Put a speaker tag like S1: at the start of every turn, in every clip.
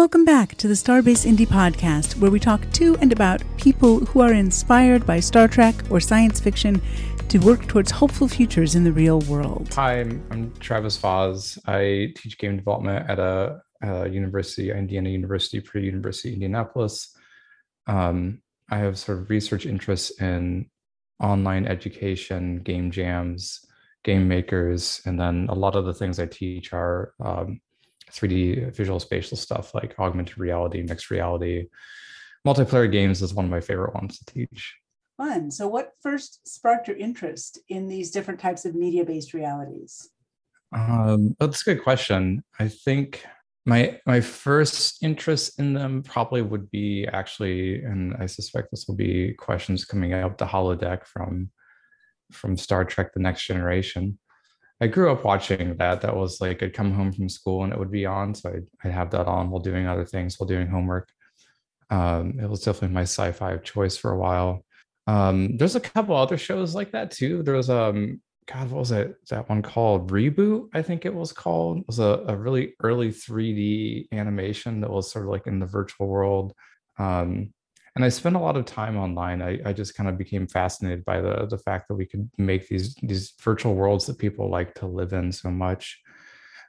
S1: Welcome back to the Starbase Indie Podcast, where we talk to and about people who are inspired by Star Trek or science fiction to work towards hopeful futures in the real world.
S2: Hi, I'm, Travis Faas. I teach game development at a, a university, Indiana University, Purdue University, Indianapolis. Um, I have sort of research interests in online education, game jams, game makers, and then a lot of the things I teach are um, 3D visual spatial stuff like augmented reality, mixed reality. Multiplayer games is one of my favorite ones to teach.
S1: Fun. So, what first sparked your interest in these different types of media based realities?
S2: Um, that's a good question. I think my my first interest in them probably would be actually, and I suspect this will be questions coming out the holodeck from from Star Trek: The Next Generation. I grew up watching that. That was like I'd come home from school and it would be on, so I'd, I'd have that on while doing other things, while doing homework. Um, it was definitely my sci-fi choice for a while. Um, there's a couple other shows like that too. There was um, God, what was it? That one called Reboot, I think it was called. It was a, a really early 3D animation that was sort of like in the virtual world. Um, and I spent a lot of time online. I, I just kind of became fascinated by the the fact that we could make these these virtual worlds that people like to live in so much.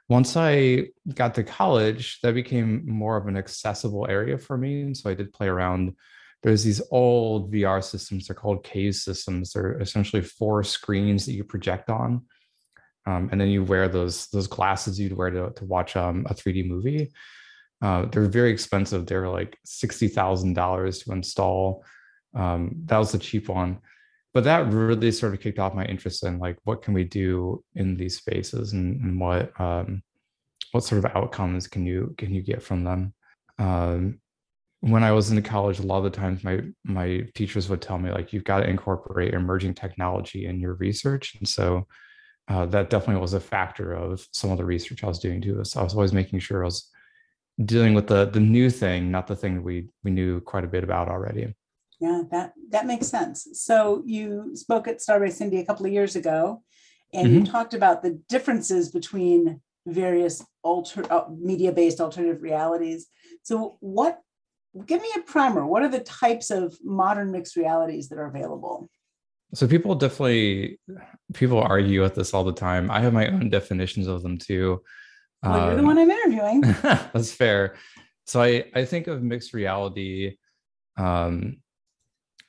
S2: Once I got to college, that became more of an accessible area for me, and so I did play around. There's these old VR systems. They're called cave systems. They're essentially four screens that you project on, um, and then you wear those those glasses you'd wear to to watch um, a 3D movie uh, they're very expensive. They're like sixty thousand dollars to install. Um, that was the cheap one, but that really sort of kicked off my interest in like what can we do in these spaces and, and what um, what sort of outcomes can you can you get from them. Um, when I was in college, a lot of the times my my teachers would tell me like you've got to incorporate emerging technology in your research, and so uh, that definitely was a factor of some of the research I was doing too. So I was always making sure I was dealing with the the new thing, not the thing we we knew quite a bit about already.
S1: Yeah, that that makes sense. So you spoke at Starbase Indie a couple of years ago, and mm-hmm. you talked about the differences between various alter uh, media-based alternative realities. So what? Give me a primer. What are the types of modern mixed realities that are available?
S2: So people definitely people argue with this all the time. I have my own definitions of them too.
S1: Well, you're the um, one I'm interviewing.
S2: that's fair. So I I think of mixed reality um,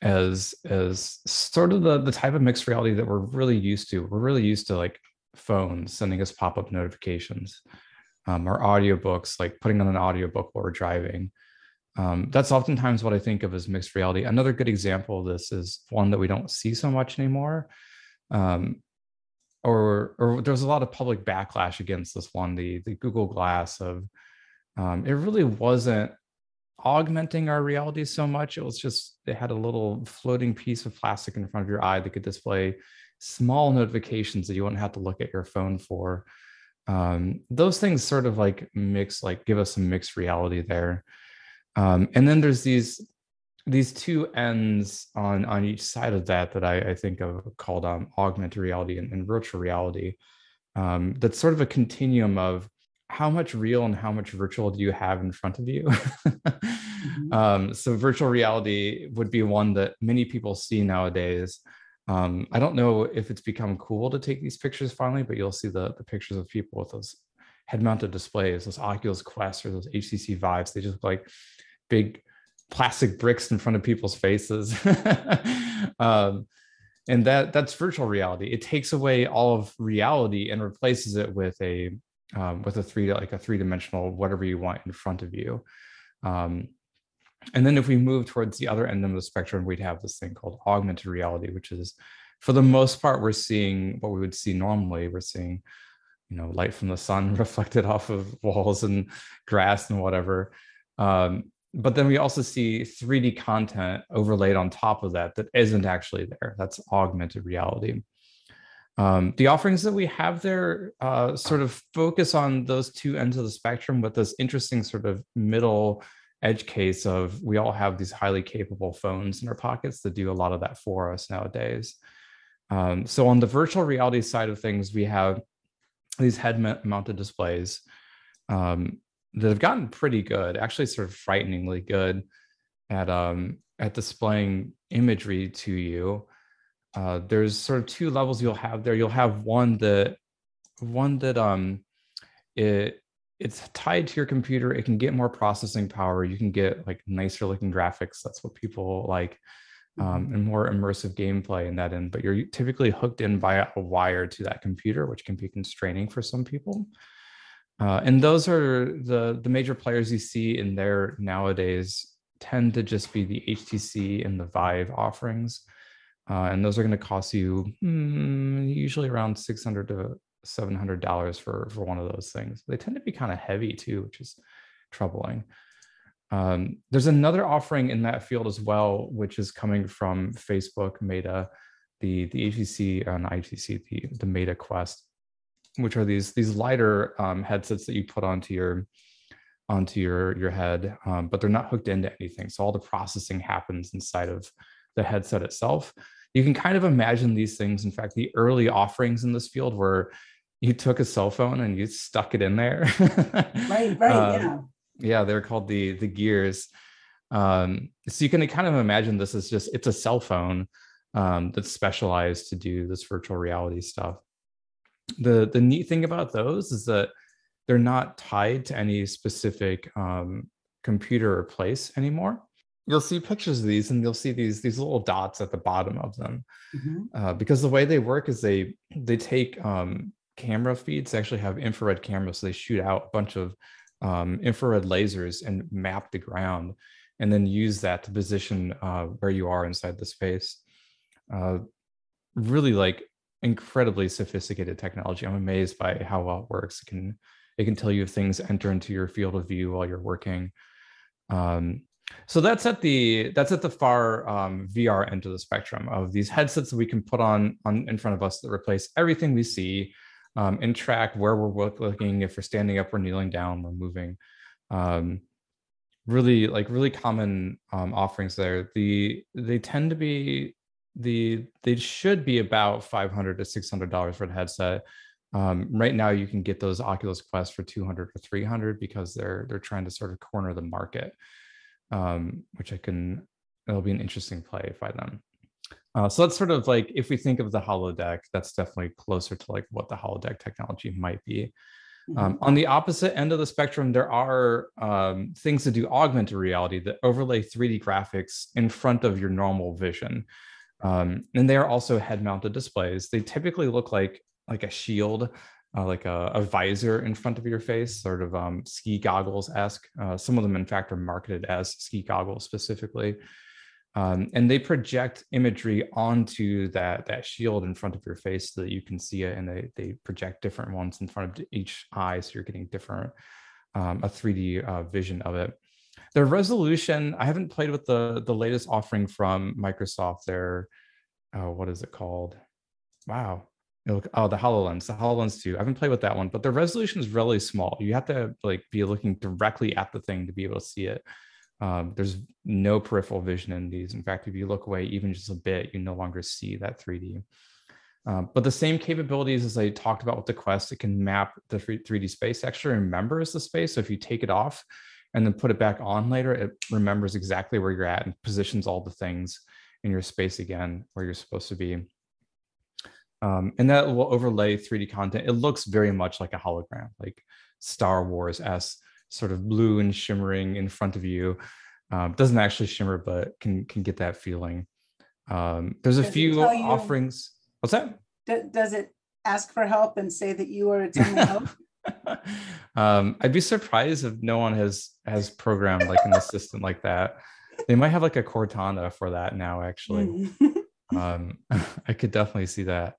S2: as as sort of the the type of mixed reality that we're really used to. We're really used to like phones sending us pop up notifications, um, or audiobooks, like putting on an audiobook while we're driving. Um, that's oftentimes what I think of as mixed reality. Another good example of this is one that we don't see so much anymore. Um, or or there was a lot of public backlash against this one, the the Google Glass of um, it really wasn't augmenting our reality so much. It was just it had a little floating piece of plastic in front of your eye that could display small notifications that you wouldn't have to look at your phone for. Um, those things sort of like mix, like give us some mixed reality there. Um, and then there's these these two ends on on each side of that that I, I think of called um, augmented reality and, and virtual reality. Um, that's sort of a continuum of how much real and how much virtual do you have in front of you. mm-hmm. um, so virtual reality would be one that many people see nowadays. Um, I don't know if it's become cool to take these pictures finally, but you'll see the, the pictures of people with those head-mounted displays, those Oculus Quest or those HTC Vives. They just look like big plastic bricks in front of people's faces. um, and that that's virtual reality. It takes away all of reality and replaces it with a um, with a three like a three dimensional whatever you want in front of you. Um, and then if we move towards the other end of the spectrum, we'd have this thing called augmented reality, which is for the most part we're seeing what we would see normally. We're seeing you know light from the sun reflected off of walls and grass and whatever um, but then we also see 3D content overlaid on top of that that isn't actually there. That's augmented reality. Um, the offerings that we have there uh, sort of focus on those two ends of the spectrum with this interesting sort of middle edge case of we all have these highly capable phones in our pockets that do a lot of that for us nowadays. Um, so on the virtual reality side of things, we have these head mounted displays um, that have gotten pretty good, actually, sort of frighteningly good at um, at displaying imagery to you. Uh, there's sort of two levels you'll have there. You'll have one that one that um it it's tied to your computer. It can get more processing power. You can get like nicer looking graphics. That's what people like. Um, mm-hmm. and more immersive gameplay in that end, but you're typically hooked in via a wire to that computer, which can be constraining for some people. Uh, and those are the the major players you see in there nowadays tend to just be the HTC and the Vive offerings. Uh, and those are going to cost you mm, usually around 600 to 700 dollars for for one of those things. They tend to be kind of heavy too, which is troubling. Um, there's another offering in that field as well, which is coming from Facebook, Meta, the the HTC and ITC, the the Meta Quest, which are these these lighter um, headsets that you put onto your onto your your head, um, but they're not hooked into anything. So all the processing happens inside of the headset itself. You can kind of imagine these things. In fact, the early offerings in this field were you took a cell phone and you stuck it in there.
S1: right, right, um, yeah.
S2: Yeah, they're called the the gears. Um, so you can kind of imagine this as just it's a cell phone um, that's specialized to do this virtual reality stuff. The the neat thing about those is that they're not tied to any specific um, computer or place anymore. You'll see pictures of these, and you'll see these these little dots at the bottom of them, mm-hmm. uh, because the way they work is they they take um, camera feeds. They actually have infrared cameras, so they shoot out a bunch of um, infrared lasers and map the ground, and then use that to position uh, where you are inside the space. Uh, really, like incredibly sophisticated technology. I'm amazed by how well it works. It can it can tell you if things enter into your field of view while you're working. Um, so that's at the that's at the far um, VR end of the spectrum of these headsets that we can put on on in front of us that replace everything we see um, and track where we're looking. If we're standing up, we're kneeling down, we're moving. Um, really like really common um, offerings there. The they tend to be the they should be about 500 to 600 dollars for the headset um, right now, you can get those Oculus Quest for 200 or 300 because they're they're trying to sort of corner the market, um, which I can. It'll be an interesting play by them. Uh, so that's sort of like if we think of the holodeck, that's definitely closer to like what the holodeck technology might be. Um, mm-hmm. Um, on the opposite end of the spectrum, there are um, things that do augmented reality that overlay 3D graphics in front of your normal vision. Um, and they are also head mounted displays. They typically look like like a shield, uh, like a, a, visor in front of your face, sort of um, ski goggles esque. Uh, some of them, in fact, are marketed as ski goggles specifically. Um, and they project imagery onto that that shield in front of your face so that you can see it, and they they project different ones in front of each eye, so you're getting different um, a 3D uh, vision of it. The resolution, I haven't played with the the latest offering from Microsoft. Their uh, what is it called? Wow, oh, the HoloLens, the HoloLens 2. I haven't played with that one, but the resolution is really small. You have to like be looking directly at the thing to be able to see it. Um, there's no peripheral vision in these. In fact, if you look away even just a bit, you no longer see that 3D. Um, but the same capabilities as I talked about with the Quest, it can map the 3D space, actually remembers the space. So if you take it off and then put it back on later, it remembers exactly where you're at and positions all the things in your space again where you're supposed to be. Um, and that will overlay 3D content. It looks very much like a hologram, like Star Wars s sort of blue and shimmering in front of you. Um, doesn't actually shimmer, but can can get that feeling. Um, there's a does few offerings. What's that?
S1: does it ask for help and say that you are attending help?
S2: Um, I'd be surprised if no one has has programmed like an assistant like that. They might have like a Cortana for that now. Actually, um, I could definitely see that.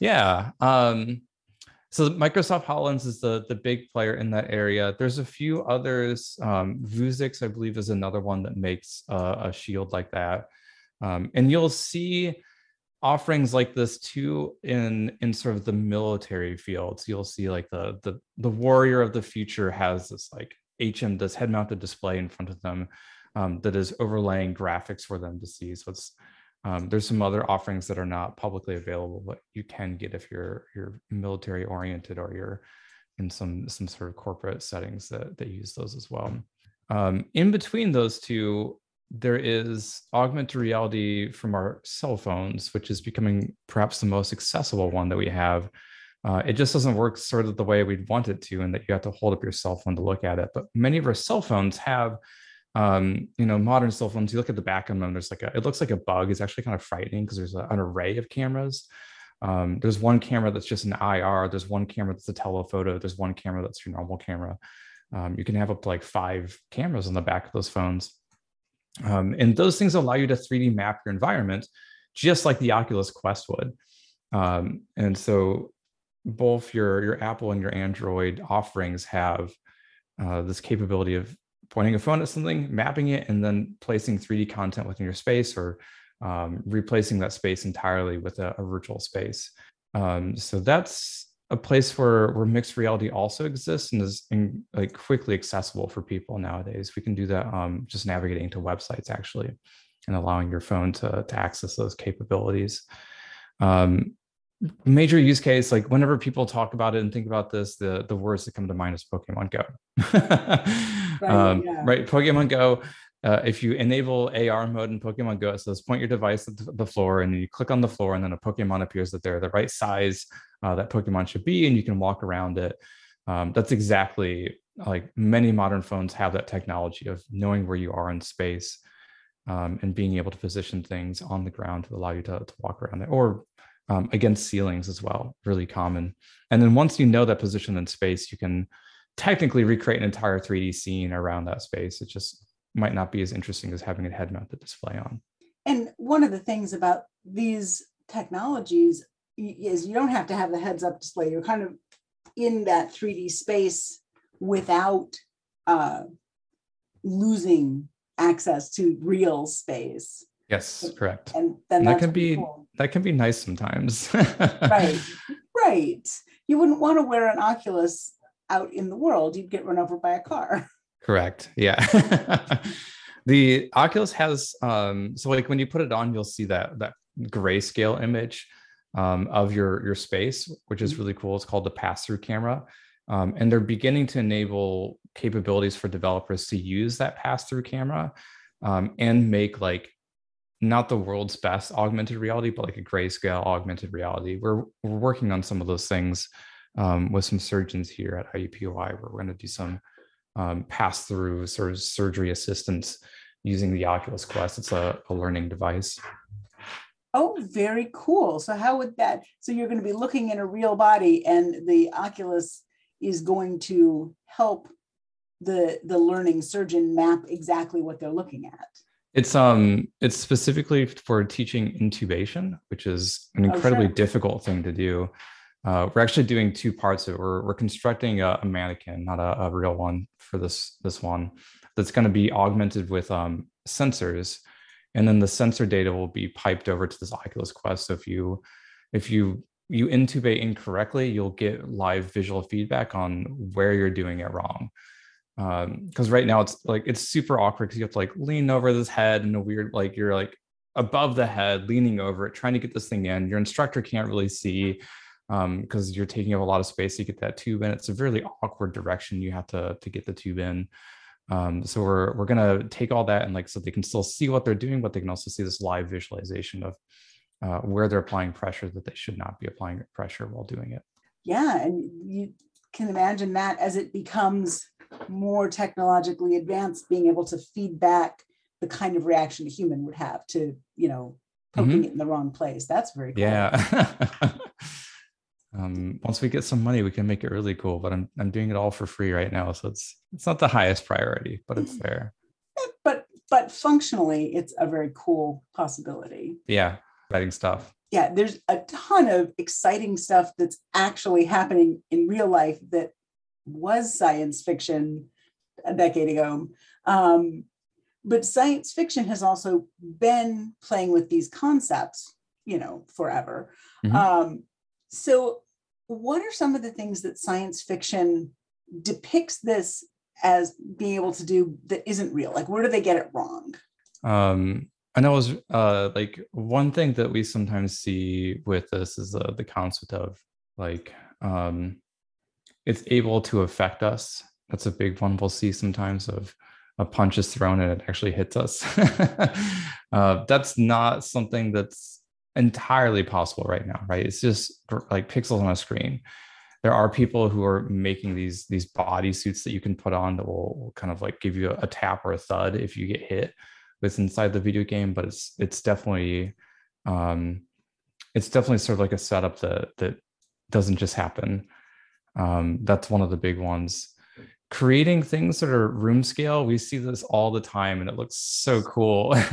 S2: Yeah. Um, so Microsoft HoloLens is the the big player in that area. There's a few others. Um, Vuzix, I believe, is another one that makes uh, a shield like that. Um, and you'll see offerings like this too in in sort of the military fields. You'll see like the the the warrior of the future has this like HM this head mounted display in front of them um, that is overlaying graphics for them to see. So it's um, there's some other offerings that are not publicly available, but you can get if you're you're military oriented or you're in some some sort of corporate settings that that use those as well. Um, in between those two, there is augmented reality from our cell phones, which is becoming perhaps the most accessible one that we have. Uh, it just doesn't work sort of the way we'd want it to, and that you have to hold up your cell phone to look at it. But many of our cell phones have, um, you know, modern cell phones. You look at the back of them, there's like a, it looks like a bug. It's actually kind of frightening because there's a, an array of cameras. Um, there's one camera that's just an IR. There's one camera that's a telephoto. There's one camera that's your normal camera. Um, you can have up to like five cameras on the back of those phones. Um, and those things allow you to 3D map your environment, just like the Oculus Quest would. Um, and so both your, your Apple and your Android offerings have uh, this capability of pointing a phone at something, mapping it, and then placing 3D content within your space or um, replacing that space entirely with a, a virtual space. Um, so that's a place where where mixed reality also exists and is in, like quickly accessible for people nowadays. We can do that um, just navigating to websites actually, and allowing your phone to to access those capabilities. Um, major use case, like whenever people talk about it and think about this, the the words that come to mind is Pokemon Go. right, um, yeah. right, Pokemon Go uh, if you enable AR mode in Pokemon Go, it says point your device at the floor and you click on the floor and then a Pokemon appears that they're the right size uh, that Pokemon should be and you can walk around it. Um, that's exactly like many modern phones have that technology of knowing where you are in space um, and being able to position things on the ground to allow you to, to walk around it or um, against ceilings as well, really common. And then once you know that position in space, you can technically recreate an entire 3D scene around that space. It just might not be as interesting as having a head mounted display on.
S1: And one of the things about these technologies is you don't have to have the heads up display. You're kind of in that 3D space without uh, losing access to real space.
S2: Yes, correct.
S1: And then
S2: and that can be cool. that can be nice sometimes.
S1: right, right. You wouldn't want to wear an Oculus out in the world. You'd get run over by a car.
S2: Correct. Yeah. the Oculus has um, so like when you put it on, you'll see that that grayscale image um, of your your space, which is mm-hmm. really cool. It's called the pass-through camera. Um, and they're beginning to enable capabilities for developers to use that pass-through camera um, and make like not the world's best augmented reality, but like a grayscale augmented reality. We're we're working on some of those things um, with some surgeons here at IUPUI, where we're going to do some um, pass through sort of surgery assistance using the Oculus Quest. It's a, a learning device.
S1: Oh, very cool. So how would that, so you're going to be looking in a real body and the Oculus is going to help the the learning surgeon map exactly what they're looking at.
S2: It's um it's specifically for teaching intubation, which is an incredibly oh, sure. difficult thing to do. Uh, we're actually doing two parts of it. We're, we're constructing a, a mannequin, not a, a, real one for this, this one, that's going to be augmented with um, sensors. And then the sensor data will be piped over to this Oculus Quest. So if you, if you, you intubate incorrectly, you'll get live visual feedback on where you're doing it wrong. Because um, right now it's like, it's super awkward because you have to like lean over this head in a weird, like you're like above the head, leaning over it, trying to get this thing in. Your instructor can't really see because um, you're taking up a lot of space to get that tube in. It's a really awkward direction you have to to get the tube in. Um, so we're we're gonna take all that and like so they can still see what they're doing, but they can also see this live visualization of uh, where they're applying pressure that they should not be applying pressure while doing it.
S1: Yeah, and you can imagine that as it becomes more technologically advanced, being able to feed back the kind of reaction a human would have to, you know, poking mm-hmm. it in the wrong place. That's very cool.
S2: Yeah. um, once we get some money, we can make it really cool. But I'm I'm doing it all for free right now, so it's it's not the highest priority, but it's there.
S1: But but functionally, it's a very cool possibility.
S2: Yeah, exciting stuff.
S1: Yeah, there's a ton of exciting stuff that's actually happening in real life that was science fiction a decade ago. Um, but science fiction has also been playing with these concepts, you know, forever. Mm-hmm. Um, so what are some of the things that science fiction depicts this as being able to do that isn't real? Like, where do they get it wrong?
S2: Um, I know it was uh, like one thing that we sometimes see with this is uh, the concept of like um, it's able to affect us. That's a big one we'll see sometimes of a punch is thrown and it actually hits us. uh, that's not something that's entirely possible right now, right? It's just like pixels on a screen. There are people who are making these these body suits that you can put on that will, kind of like give you a, a tap or a thud if you get hit with inside the video game, but it's it's definitely um, it's definitely sort of like a setup that that doesn't just happen. Um, that's one of the big ones creating things that are room scale we see this all the time and it looks so cool.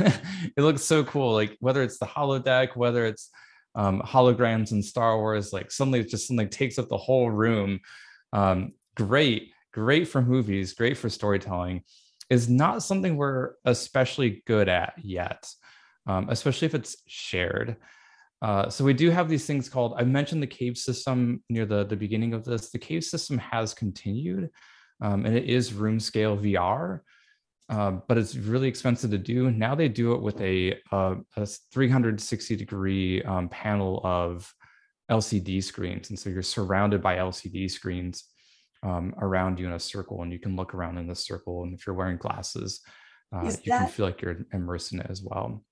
S2: It looks so cool like whether it's the holodeck whether it's um, holograms in star wars like suddenly it's just something takes up the whole room. Um, great great for movies great for storytelling is not something we're especially good at yet um, especially if it's shared. Uh, so we do have these things called i mentioned the cave system near the, the beginning of this. The cave system has continued um, and it is room scale VR, uh, but it's really expensive to do. Now they do it with a, a, a 360 degree um, panel of LCD screens, and so you're surrounded by LCD screens um, around you in a circle, and you can look around in the circle. And if you're wearing glasses, uh, you can feel like you're immersed in it as well.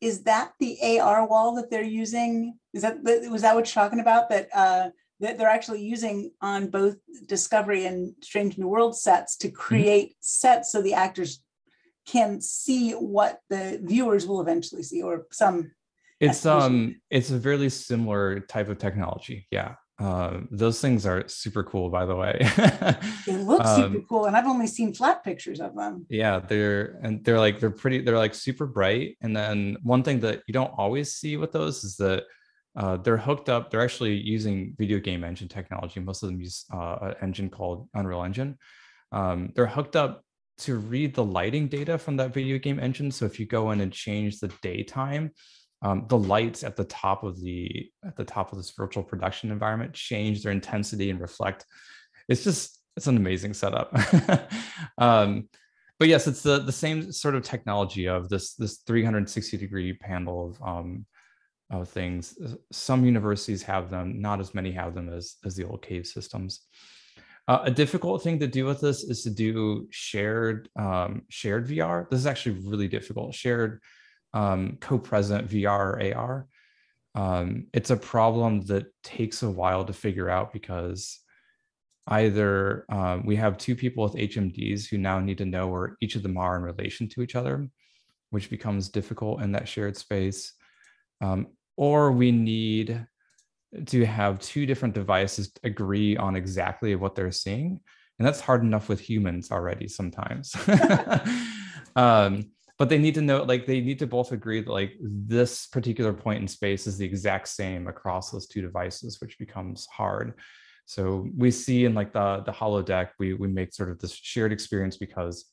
S1: Is that the AR wall that they're using? Is that was that what you're talking about? That uh, that they're actually using on both Discovery and Strange New World sets to mm-hmm. create mm-hmm. sets so the actors can see what the viewers will eventually see, or some.
S2: It's um, it's a very similar type of technology. Yeah, uh, those things are super cool, by the way.
S1: they look um, super cool, and I've only seen flat pictures of them.
S2: Yeah, they're and they're like they're pretty. They're like super bright. And then one thing that you don't always see with those is that uh, they're hooked up. They're actually using video game engine technology. Most of them use uh, an engine called Unreal Engine. Um, they're hooked up to read the lighting data from that video game engine. So if you go in and change the daytime, um, the lights at the top of the at the top of this virtual production environment change their intensity and reflect. It's just it's an amazing setup. um, but yes, it's the the same sort of technology of this this 360 degree panel of um, things. Some universities have them, not as many have them as, as the old cave systems. Uh, a difficult thing to do with this is to do shared um, shared VR. This is actually really difficult. Shared um, co-present VR or AR. Um, it's a problem that takes a while to figure out because either um, we have two people with HMDs who now need to know where each of them are in relation to each other, which becomes difficult in that shared space. Um, or we need to have two different devices agree on exactly what they're seeing. And that's hard enough with humans already sometimes. um, but they need to know, like, they need to both agree that, like, this particular point in space is the exact same across those two devices, which becomes hard. So we see in like the the holodeck, we we make sort of this shared experience because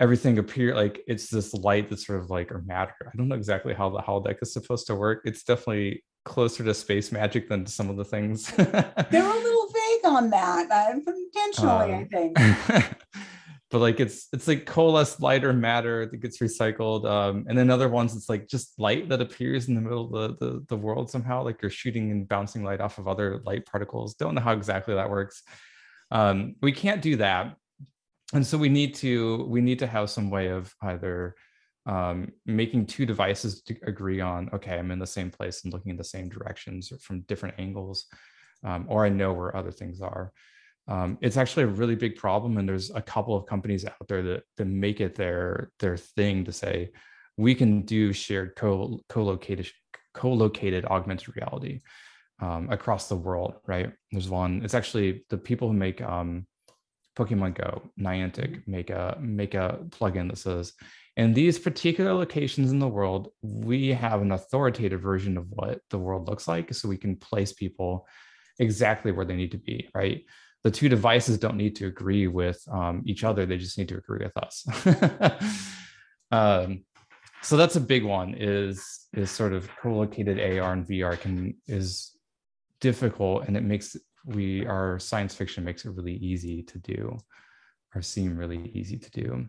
S2: everything appear like it's this light that's sort of like or matter. I don't know exactly how the holodeck is supposed to work. It's definitely closer to space magic than some of the things.
S1: They're a little vague on that, uh, intentionally, um, I think.
S2: but like it's it's like coalesced light or matter that gets recycled. Um, and then other ones, it's like just light that appears in the middle of the, the, the world somehow, like you're shooting and bouncing light off of other light particles. Don't know how exactly that works. Um, we can't do that and so we need to we need to have some way of either um, making two devices to agree on okay i'm in the same place and looking in the same directions or from different angles um, or i know where other things are. Um, it's actually a really big problem and there's a couple of companies out there that, that make it their their thing to say we can do shared co- co-located co-located augmented reality um, across the world right? There's one it's actually the people who make um, Pokemon Go, Niantic mm-hmm. make a make a plugin that says, in these particular locations in the world, we have an authoritative version of what the world looks like, so we can place people exactly where they need to be. Right, the two devices don't need to agree with um, each other; they just need to agree with us. um, so that's a big one. Is is sort of co-located AR and VR can is difficult, and it makes we our science fiction makes it really easy to do or seem really easy to do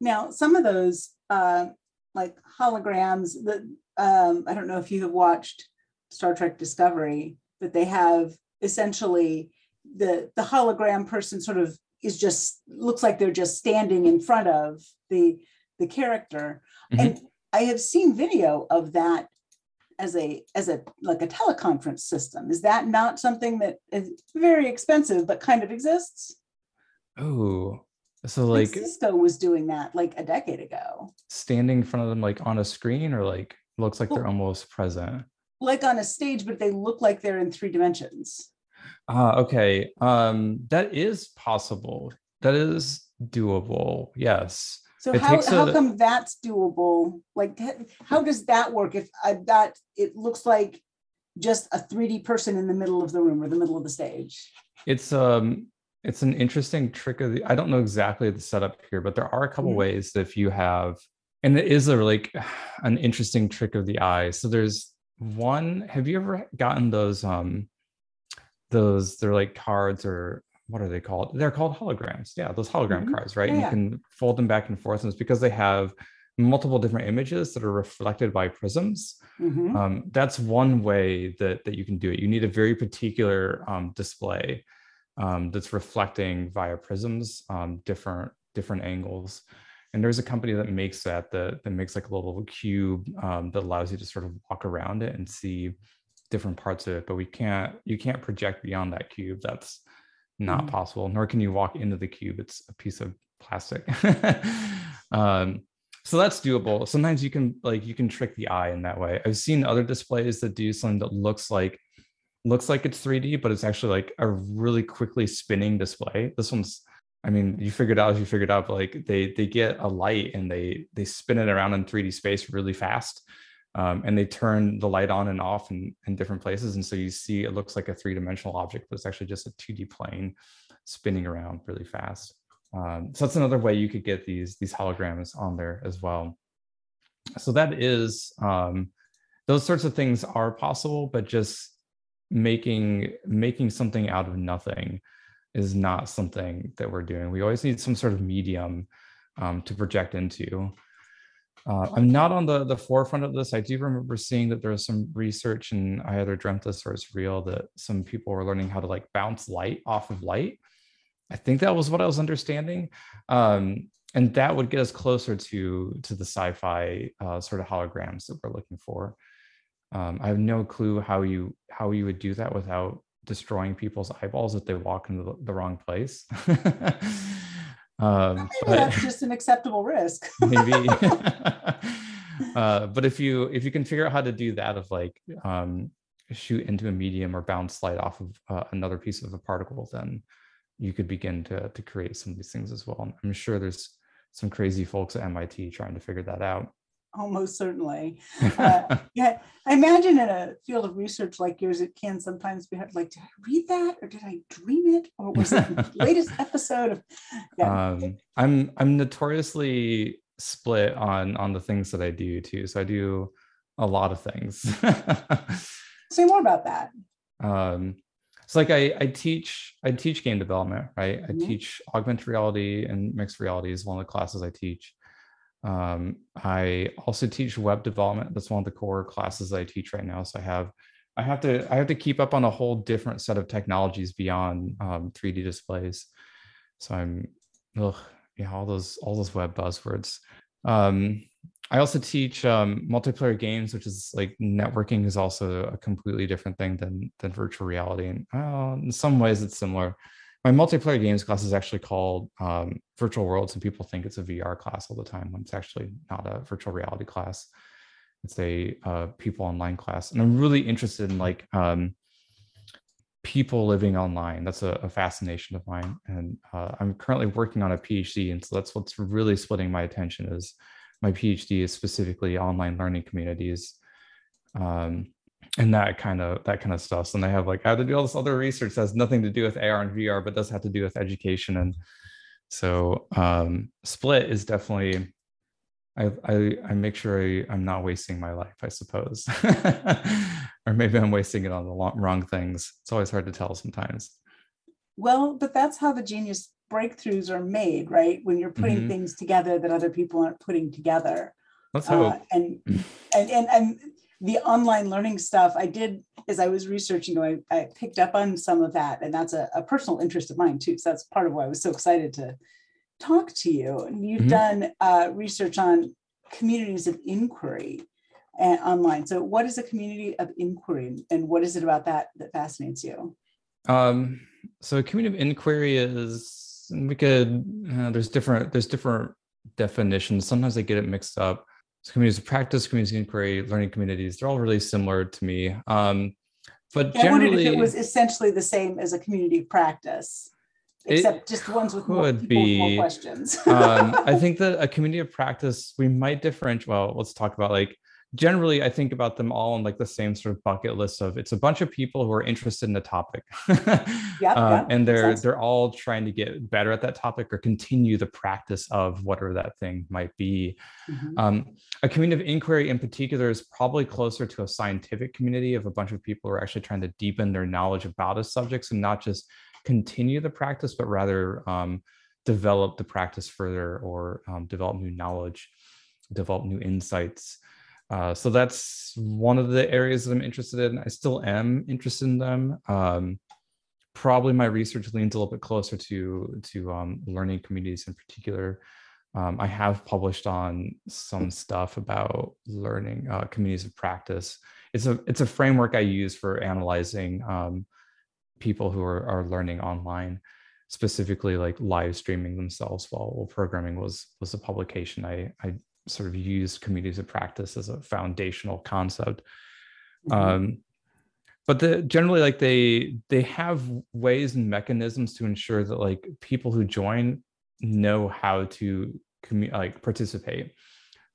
S1: now some of those uh, like holograms that um, i don't know if you have watched star trek discovery but they have essentially the the hologram person sort of is just looks like they're just standing in front of the the character mm-hmm. and i have seen video of that as a as a like a teleconference system. Is that not something that is very expensive but kind of exists?
S2: Oh so like,
S1: cisco was doing that like a decade ago.
S2: Standing in front of them like on a screen or like looks like well, they're almost present?
S1: Like on a stage but they look like they're in three dimensions.
S2: Uh, okay. Um that is possible. That is doable yes
S1: so it how, how a, come that's doable? Like, how does that work? If I've got it looks like just a 3D person in the middle of the room or the middle of the stage.
S2: It's um, it's an interesting trick of the. I don't know exactly the setup here, but there are a couple mm-hmm. ways that if you have, and it is a like an interesting trick of the eye. So there's one. Have you ever gotten those um, those they're like cards or what are they called? They're called holograms. Yeah, those hologram mm-hmm. cards, right? Yeah. You can fold them back and forth, and it's because they have multiple different images that are reflected by prisms. Mm-hmm. Um, that's one way that that you can do it. You need a very particular um, display um, that's reflecting via prisms, um, different different angles. And there's a company that makes that that, that makes like a little cube um, that allows you to sort of walk around it and see different parts of it. But we can't you can't project beyond that cube. That's not mm-hmm. possible, nor can you walk into the cube. It's a piece of plastic. um, so that's doable. Sometimes you can like you can trick the eye in that way. I've seen other displays that do something that looks like looks like it's 3D, but it's actually like a really quickly spinning display. This one's I mean, you figured out as you figured out, like they they get a light and they they spin it around in 3D space really fast um, and they turn the light on and off in, in different places. And so you see it looks like a three dimensional object, but it's actually just a 2D plane spinning around really fast. Um, so that's another way you could get these, these holograms on there as well. So that is, um, those sorts of things are possible, but just making making something out of nothing is not something that we're doing. We always need some sort of medium um, to project into. Uh, I'm not on the, the forefront of this. I do remember seeing that there was some research, and I either dreamt this or it's real, that some people were learning how to like bounce light off of light. I think that was what I was understanding. Um, and that would get us closer to, to the sci-fi uh, sort of holograms that we're looking for. Um, I have no clue how you how you would do that without destroying people's eyeballs if they walk into the, the wrong place.
S1: Um, but, that's just an acceptable risk.
S2: maybe. uh, but if you if you can figure out how to do that of like um, shoot into a medium or bounce light off of uh, another piece of a particle, then you could begin to to create some of these things as well. And I'm sure there's some crazy folks at MIT trying to figure that out
S1: almost certainly. Uh, yeah, I imagine in a field of research like yours, it can sometimes be hard, like, did I read that or did I dream it or was it the latest episode of?
S2: Yeah. Um, I'm I'm notoriously split on on the things that I do too. So I do a lot of things.
S1: Say more about that.
S2: Um, so like I, I teach I teach game development, right? I mm-hmm. teach augmented reality and mixed reality is one of the classes I teach. Um, I also teach web development. That's one of the core classes I teach right now. So I have I have to I have to keep up on a whole different set of technologies beyond um, 3D displays. So I'm ugh, yeah, all those all those web buzzwords. Um, I also teach um, multiplayer games, which is like networking is also a completely different thing than than virtual reality. And uh, in some ways, it's similar my multiplayer games class is actually called um, virtual worlds and people think it's a vr class all the time when it's actually not a virtual reality class. It's a uh, people online class. And i'm really interested in like um, people living online. That's a, a fascination of mine. And uh, i'm currently working on a phd and so that's what's really splitting my attention is my phd is specifically online learning communities. Um, and that kind of that kind of stuff. So and they have like I have to do all this other research that has nothing to do with AR and VR, but does have to do with education. And so um, Split is definitely I I, I make sure I, am not wasting my life, I suppose, or maybe I'm wasting it on the long, wrong things. It's always hard to tell sometimes.
S1: Well, but that's how the genius breakthroughs are made, right? When you're putting mm-hmm. things together that other people aren't putting together.
S2: Let's hope. Uh,
S1: and, and and and the online learning stuff, I did as I was researching, I, I picked up on some of that, and that's a, a, personal interest of mine too. So that's part of why I was so excited to talk to you. And you've mm-hmm. done uh, research on communities of inquiry and uh, online. So, what is a community of inquiry, and what is it about that that fascinates you?
S2: Um, so, a community of inquiry is we could uh, there's different there's different definitions. Sometimes they get it mixed up. So communities of practice, communities of inquiry, learning communities, they're all really similar to me. Um, but yeah, generally,
S1: I it was essentially the same as a community of practice, except just ones with more, be, more questions.
S2: um, I think that a community of practice, we might differentiate. Well, let's talk about like generally i think about them all in like the same sort of bucket list of it's a bunch of people who are interested in the topic.
S1: Yeah, uh,
S2: and they're they're all trying to get better at that topic or continue the practice of whatever that thing might be. Mm-hmm. um, a community of inquiry in particular is probably closer to a scientific community of a bunch of people who are actually trying to deepen their knowledge about a subject and not just continue the practice but rather um, develop the practice further or um, develop new knowledge develop new insights uh, so that's one of the areas that I'm interested in. I still am interested in them. Um, probably my research leans a little bit closer to to um, learning communities in particular. Um, I have published on some stuff about learning uh, communities of practice. It's a it's a framework I use for analyzing um, people who are, are learning online, specifically like live streaming themselves while, programming was was a publication I I sort of used communities of practice as a foundational concept. Mm-hmm. Um, but the generally like they they have ways and mechanisms to ensure that like people who join know how to commu- like participate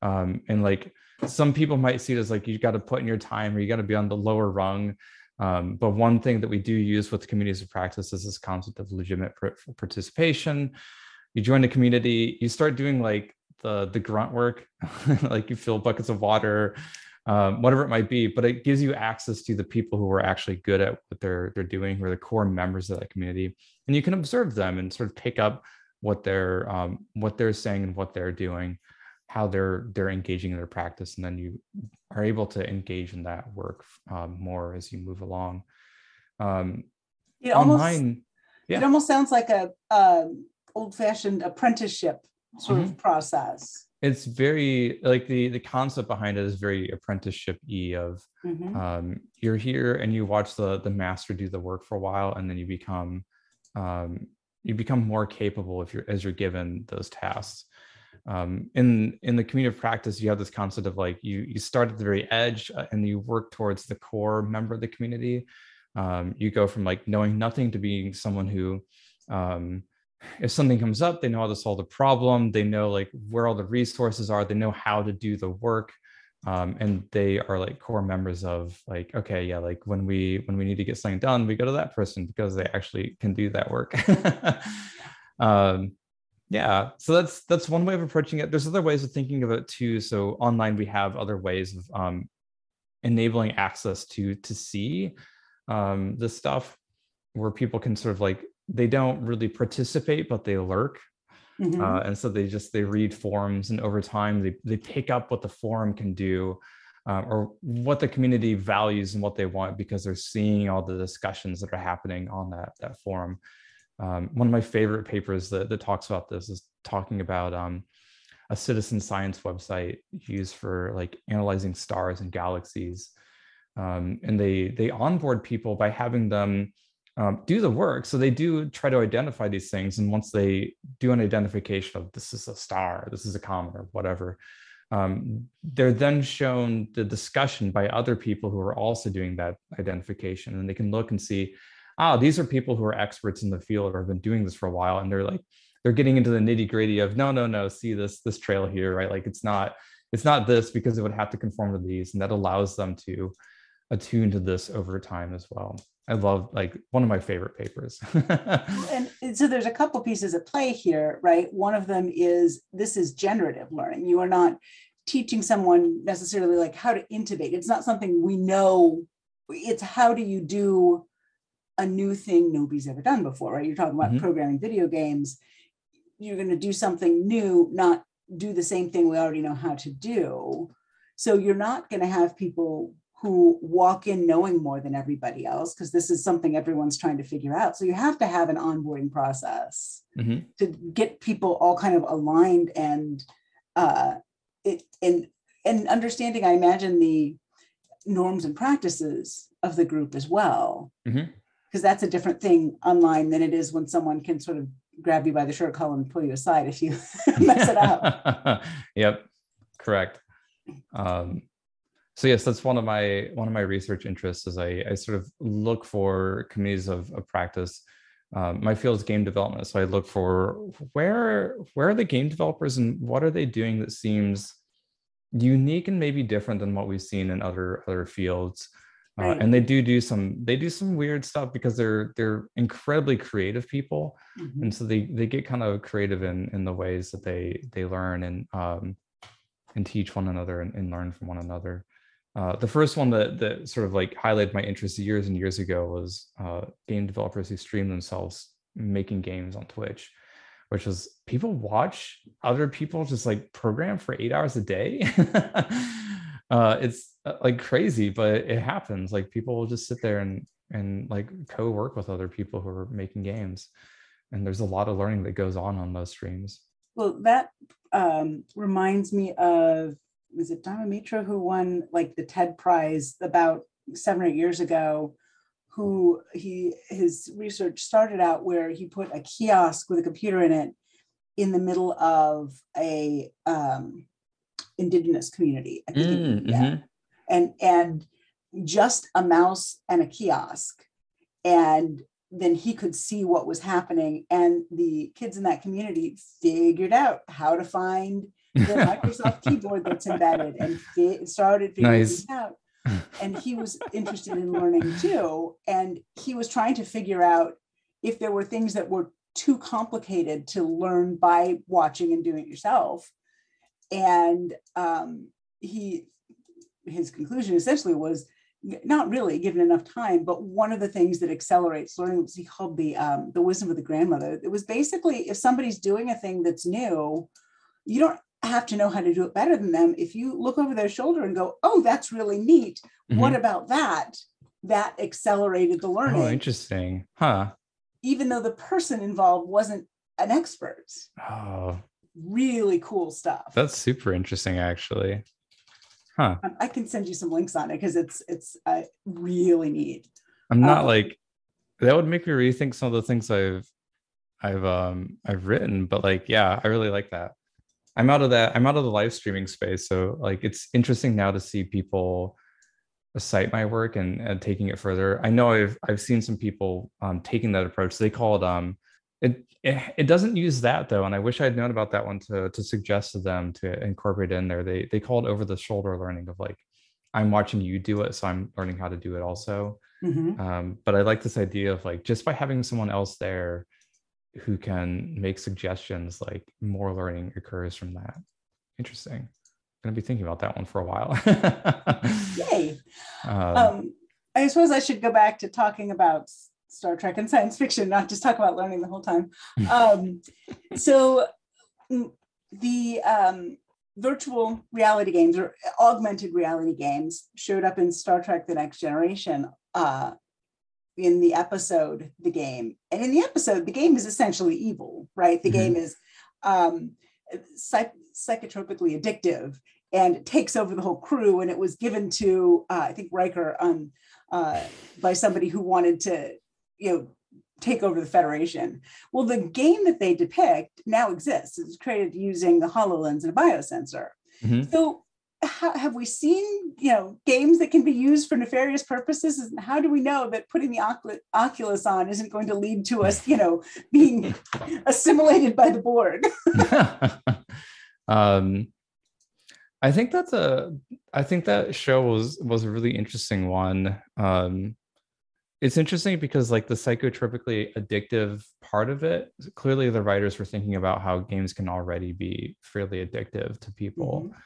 S2: um, and like some people might see it as like you got to put in your time or you got to be on the lower rung um, but one thing that we do use with communities of practice is this concept of legitimate participation you join the community you start doing like the the grunt work, like you fill buckets of water, um, whatever it might be. But it gives you access to the people who are actually good at what they're they're doing, who are the core members of that community, and you can observe them and sort of pick up what they're um, what they're saying and what they're doing, how they're they're engaging in their practice, and then you are able to engage in that work um, more as you move along. Um,
S1: it almost, online, yeah. it almost sounds like a um, old-fashioned apprenticeship sort mm-hmm. of process
S2: it's very like the the concept behind it is very apprenticeship y of mm-hmm. um, you're here and you watch the the master do the work for a while and then you become um, you become more capable if you're as you're given those tasks um, in in the community of practice you have this concept of like you you start at the very edge uh, and you work towards the core member of the community um, you go from like knowing nothing to being someone who um, if something comes up they know how to solve the problem. They know like where all the resources are. They know how to do the work. Um, and they are like core members of like okay yeah like when we when we need to get something done we go to that person because they actually can do that work. Um, yeah so that's that's one way of approaching it. There's other ways of thinking of it too. So online we have other ways of um, enabling access to to see um, this stuff where people can sort of like they don't really participate, but they lurk. Mm-hmm. Uh, and so they just they read forums, and over time they they pick up what the forum can do, uh, or what the community values and what they want because they're seeing all the discussions that are happening on that that forum. Um, one of my favorite papers that, that talks about this is talking about um, a citizen science website used for like analyzing stars and galaxies. Um, and they they onboard people by having them um, do the work. So they do try to identify these things. And once they do an identification of this is a star, this is a comet, or whatever, um, they're then shown the discussion by other people who are also doing that identification. And they can look and see, ah, these are people who are experts in the field or have been doing this for a while. And they're like, they're getting into the nitty gritty of no, no, no, see this, this trail here, right? Like it's not, it's not this because it would have to conform to these. And that allows them to attune to this over time as well. I love like one of my favorite papers.
S1: and so there's a couple pieces at play here, right? One of them is this is generative learning. You are not teaching someone necessarily like how to intubate. It's not something we know. It's how do you do a new thing nobody's ever done before, right? You're talking about mm-hmm. programming video games. You're going to do something new, not do the same thing we already know how to do. So you're not going to have people who walk in knowing more than everybody else because this is something everyone's trying to figure out. So you have to have an onboarding process mm-hmm. to get people all kind of aligned and uh, it and and understanding. I imagine the norms and practices of the group as well, because mm-hmm. that's a different thing online than it is when someone can sort of grab you by the shirt collar and pull you aside if you mess it up.
S2: yep, correct. Um, so yes, that's one of my one of my research interests. Is I, I sort of look for communities of, of practice. Um, my field is game development, so I look for where where are the game developers and what are they doing that seems unique and maybe different than what we've seen in other other fields. Uh, right. and they do do some they do some weird stuff because they're they're incredibly creative people mm-hmm. and so they they get kind of creative in in the ways that they they learn and um and teach one another and, and learn from one another uh, the first one that that sort of like highlighted my interest years and years ago was uh, game developers who stream themselves making games on Twitch, which was people watch other people just like program for eight hours a day. uh, it's uh, like crazy, but it happens. Like people will just sit there and and like co-work with other people who are making games, and there's a lot of learning that goes on on those streams.
S1: Well, that um, reminds me of was it Donna Mitra who won like the TED Prize about seven or eight years ago? Who he his research started out where he put a kiosk with a computer in it in the middle of a um, indigenous community. I think mm, yeah. mm-hmm. and and just a mouse and a kiosk, and then he could see what was happening, and the kids in that community figured out how to find the Microsoft keyboard that's embedded and fi- started figuring nice. it out. And he was interested in learning too. And he was trying to figure out if there were things that were too complicated to learn by watching and doing it yourself. And um, he, his conclusion essentially was not really given enough time, but one of the things that accelerates learning was he called the um, the wisdom of the grandmother. It was basically if somebody's doing a thing that's new, you don't have to know how to do it better than them. If you look over their shoulder and go, oh, that's really neat. Mm-hmm. What about that? That accelerated the oh, learning.
S2: Oh, interesting. Huh.
S1: Even though the person involved wasn't an expert.
S2: Oh.
S1: Really cool stuff.
S2: That's super interesting, actually. Huh.
S1: Um, I can send you some links on it because it's it's uh, really neat.
S2: I'm not um, like that would make me rethink some of the things I've I've um I've written, but like yeah, I really like that. I'm out of that. I'm out of the live streaming space. So like it's interesting now to see people cite my work and, and taking it further. I know I've I've seen some people um, taking that approach. They call it um it, it it doesn't use that though, and I wish I'd known about that one to to suggest to them to incorporate in there. They they call it over the shoulder learning of like I'm watching you do it, so I'm learning how to do it also. Mm-hmm. Um, but I like this idea of like just by having someone else there who can make suggestions like more learning occurs from that. Interesting. I'm to be thinking about that one for a while.
S1: Yay. Um, um, i suppose i should go back to talking about star trek and science fiction not just talk about learning the whole time. Um, so the um, virtual reality games or augmented reality games showed up in star trek the next generation uh, in the episode the game. And in the episode the game is essentially evil right? The mm-hmm. game is um psych- psychotropically addictive and takes over the whole crew. And it was given to uh, i think Riker on uh, by somebody who wanted to you know take over the federation. Well the game that they depict now exists. It's created using the hololens and a biosensor. Mm-hmm. so how, have we seen you know games that can be used for nefarious purposes? And how do we know that putting the oculus on isn't going to lead to us you know being assimilated by the Borg
S2: um i think that's a i think that show was was a really interesting one. Um it's interesting because like the psychotropically addictive part of it clearly the writers were thinking about how games can already be fairly addictive to people. Mm-hmm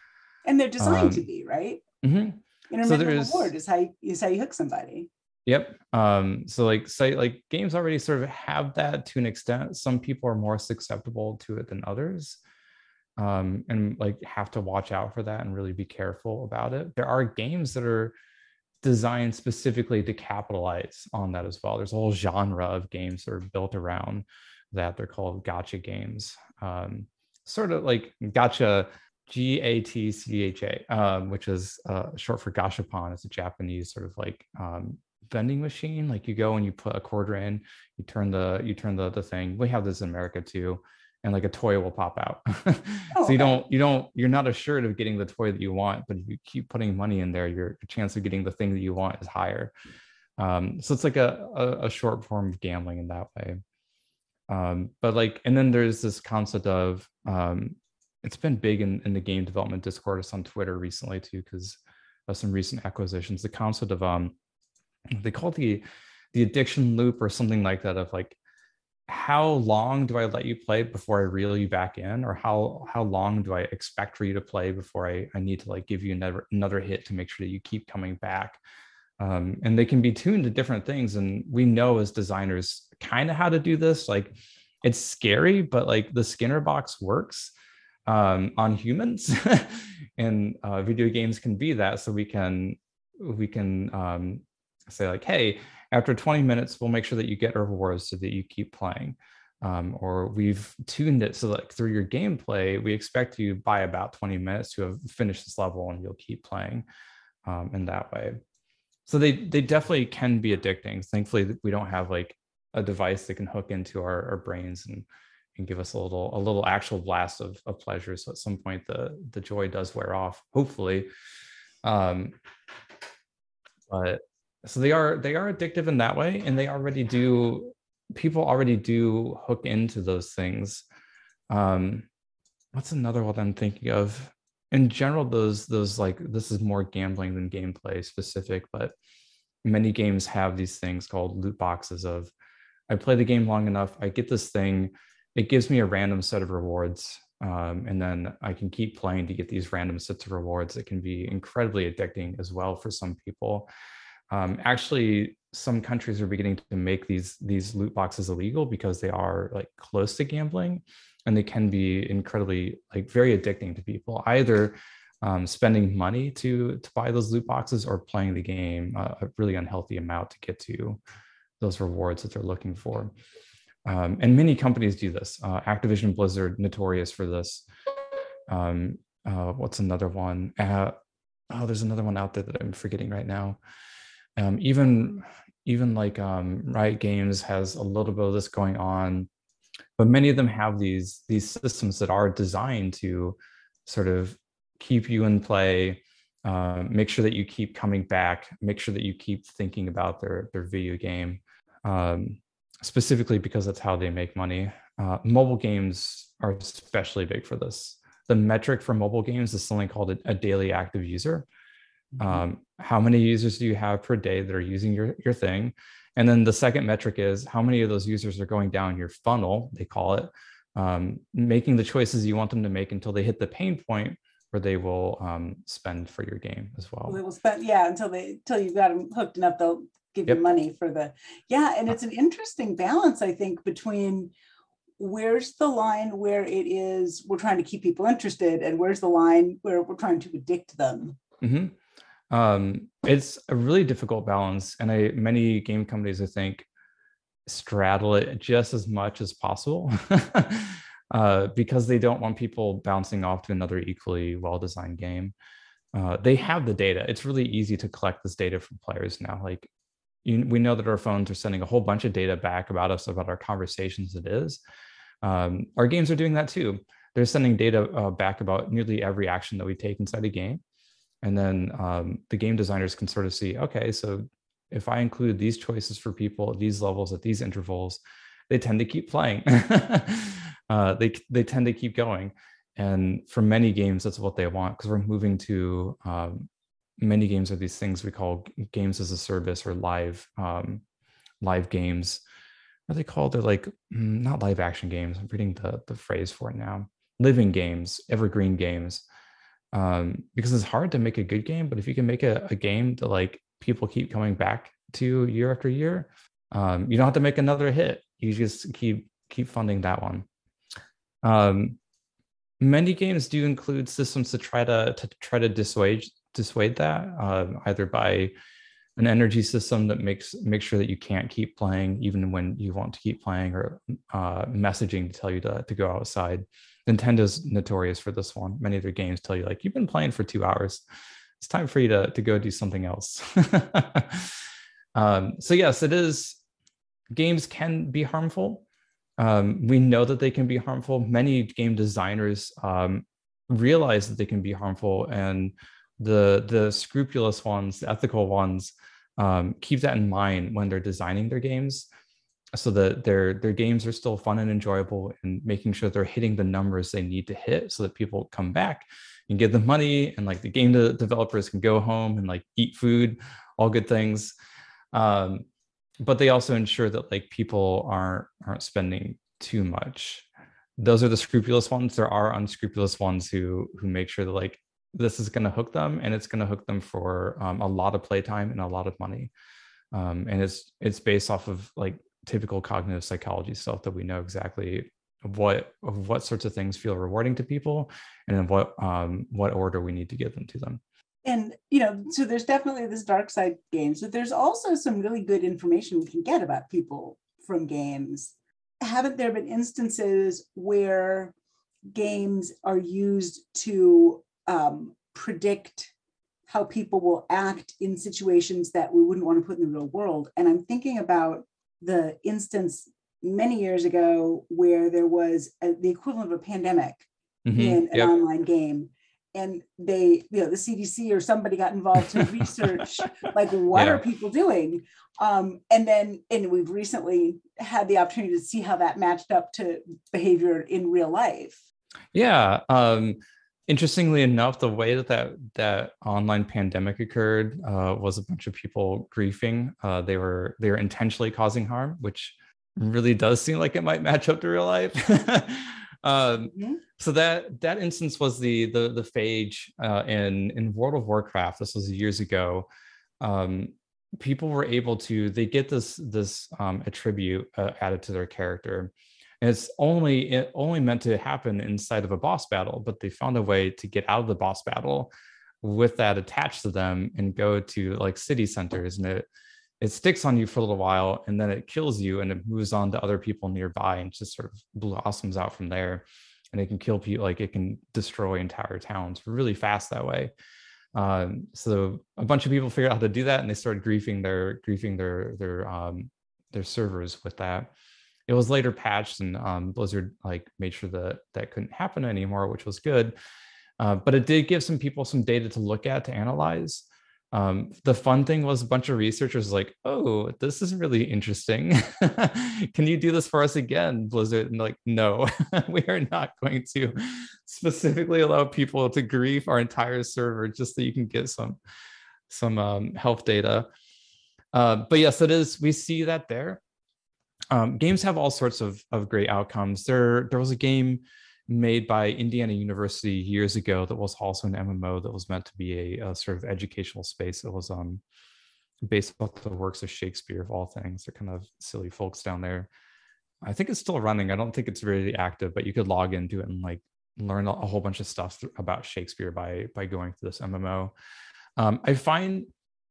S1: and they're designed um, to be right. Mm-hmm. Intermittent so reward is how you, is how you hook somebody.
S2: Yep. Um, so like say like games already sort of have that to an extent. Some people are more susceptible to it than others. Um, and like have to watch out for that and really be careful about it. There are games that are designed specifically to capitalize on that as well. There's a whole genre of games that are built around that. They're called gotcha games. Um, sort of like gacha, G A T C H A, um, which is uh, short for gashapon. It's a Japanese sort of like um, vending machine. Like you go and you put a quarter in, you turn the you turn the the thing. We have this in America too and like a toy will pop out. oh, so you don't you don't you're not assured of getting the toy that you want, but if you keep putting money in there, your chance of getting the thing that you want is higher. Um, so it's like a, a, a short form of gambling in that way. Um, but like, and then there's this concept of um, it's been big in, in the game development discourse on Twitter recently too, because of some recent acquisitions. The concept of um, they call it the the addiction loop or something like that of like how long do I let you play before I reel you back in, or how how long do I expect for you to play before I, I need to like give you another another hit to make sure that you keep coming back? Um, and they can be tuned to different things, and we know as designers kind of how to do this. Like it's scary, but like the Skinner box works um, on humans, and uh, video games can be that. So we can we can um, say like, hey, after 20 minutes, we'll make sure that you get rewards so that you keep playing. Um, or we've tuned it so that through your gameplay, we expect you by about 20 minutes to have finished this level and you'll keep playing um, in that way. So they they definitely can be addicting. Thankfully, we don't have like a device that can hook into our, our brains and and give us a little a little actual blast of, of pleasure. So at some point the the joy does wear off, hopefully. Um, but so they are they are addictive in that way and they already do people already do hook into those things um what's another one i'm thinking of in general those those like this is more gambling than gameplay specific but many games have these things called loot boxes of i play the game long enough i get this thing it gives me a random set of rewards um, and then i can keep playing to get these random sets of rewards that can be incredibly addicting as well for some people um, actually, some countries are beginning to make these these loot boxes illegal because they are like close to gambling, and they can be incredibly like very addicting to people. Either um, spending money to to buy those loot boxes or playing the game uh, a really unhealthy amount to get to those rewards that they're looking for. Um, and many companies do this. Uh, Activision Blizzard, notorious for this. Um, uh, what's another one? Uh, oh, there's another one out there that I'm forgetting right now um, even even like um, Riot Games has a little bit of this going on, but many of them have these these systems that are designed to sort of keep you in play, uh, make sure that you keep coming back, make sure that you keep thinking about their their video game, um, specifically because that's how they make money. Uh, mobile games are especially big for this. The metric for mobile games is something called a, a daily active user. Mm-hmm. Um, how many users do you have per day that are using your, your thing? And then the second metric is how many of those users are going down your funnel, they call it, um, making the choices you want them to make until they hit the pain point where they will um, spend for your game as well.
S1: They will spend, yeah, until they until you've got them hooked enough, they'll give yep. you money for the yeah. And it's an interesting balance, I think, between where's the line where it is we're trying to keep people interested, and where's the line where we're trying to addict them.
S2: Mm-hmm um, it's a really difficult balance and I, many game companies i think straddle it just as much as possible uh, because they don't want people bouncing off to another equally well-designed game uh, they have the data it's really easy to collect this data from players now like you, we know that our phones are sending a whole bunch of data back about us about our conversations it is. Um, our games are doing that too. They're sending data uh, back about nearly every action that we take inside a game. And then um, the game designers can sort of see, okay, so if I include these choices for people at these levels at these intervals, they tend to keep playing. uh, they they tend to keep going, and for many games, that's what they want because we're moving to um, many games are these things we call games as a service or live um, live games. What are they called? They're like mm, not live action games. I'm reading the the phrase for it now. Living games, evergreen games um, because it's hard to make a good game. But if you can make a, a game that like people keep coming back to year after year, um, you don't have to make another hit. You just keep keep funding that one. Um, many games do include systems to try to to try to dissuade dissuade that uh, either by an energy system that makes makes sure that you can't keep playing even when you want to keep playing or uh, messaging to tell you to, to go outside. Nintendo's notorious for this one. Many of their games tell you like you've been playing for two hours. It's time for you to, to go do something else. Um, so yes it is games can be harmful. Um, we know that they can be harmful. Many game designers um, realize that they can be harmful and the the scrupulous ones the ethical ones um, keep that in mind when they're designing their games so that their their games are still fun and enjoyable and making sure they're hitting the numbers they need to hit so that people come back and get the money and like the game developers can go home and like eat food all good things. Um, but they also ensure that like people aren't aren't spending too much. Those are the scrupulous ones. There are unscrupulous ones who who make sure that like this is going to hook them and it's going to hook them for um, a lot of playtime and a lot of money. Um, and it's it's based off of like typical cognitive psychology stuff that we know exactly what what sorts of things feel rewarding to people and then what um, what order we need to give them to them.
S1: And you know so there's definitely this dark side games but there's also some really good information we can get about people from games. Haven't there been instances where games are used to um, predict how people will act in situations that we wouldn't want to put in the real world. And I'm thinking about the instance many years ago where there was a, the equivalent of a pandemic mm-hmm. in an yep. online game. And they, you know, the CDC or somebody got involved to research, like, what yeah. are people doing? Um, and then, and we've recently had the opportunity to see how that matched up to behavior in real life.
S2: Yeah. Um, interestingly enough, the way that that, that online pandemic occurred uh, was a bunch of people griefing. Uh, they were they were intentionally causing harm, which really does seem like it might match up to real life. um, mm-hmm. So that that instance was the the the phage uh, in in World of Warcraft. This was years ago. Um, people were able to they get this this um, attribute uh, added to their character and it's only it only meant to happen inside of a boss battle, but they found a way to get out of the boss battle with that attached to them and go to like city centers and it it sticks on you for a little while and then it kills you and it moves on to other people nearby and just sort of blossoms out from there. And it can kill people like it can destroy entire towns really fast that way. Um, so a bunch of people figured out how to do that and they started griefing their griefing their their um, their servers with that it was later patched and um, Blizzard like made sure that that couldn't happen anymore, which was good. Uh, but it did give some people some data to look at to analyze. Um, the fun thing was a bunch of researchers like, oh, this is really interesting. Can you do this for us again, Blizzard? And like, no, we are not going to specifically allow people to grief our entire server just so you can get some some um, health data. Uh, but yes, it is. We see that there um, games have all sorts of, of great outcomes. There, there was a game made by Indiana University years ago that was also an MMO that was meant to be a, a sort of educational space. It was um, based off the works of Shakespeare, of all things. They're kind of silly folks down there. I think it's still running. I don't think it's really active, but you could log into it and like learn a whole bunch of stuff about Shakespeare by by going through this MMO. Um, I find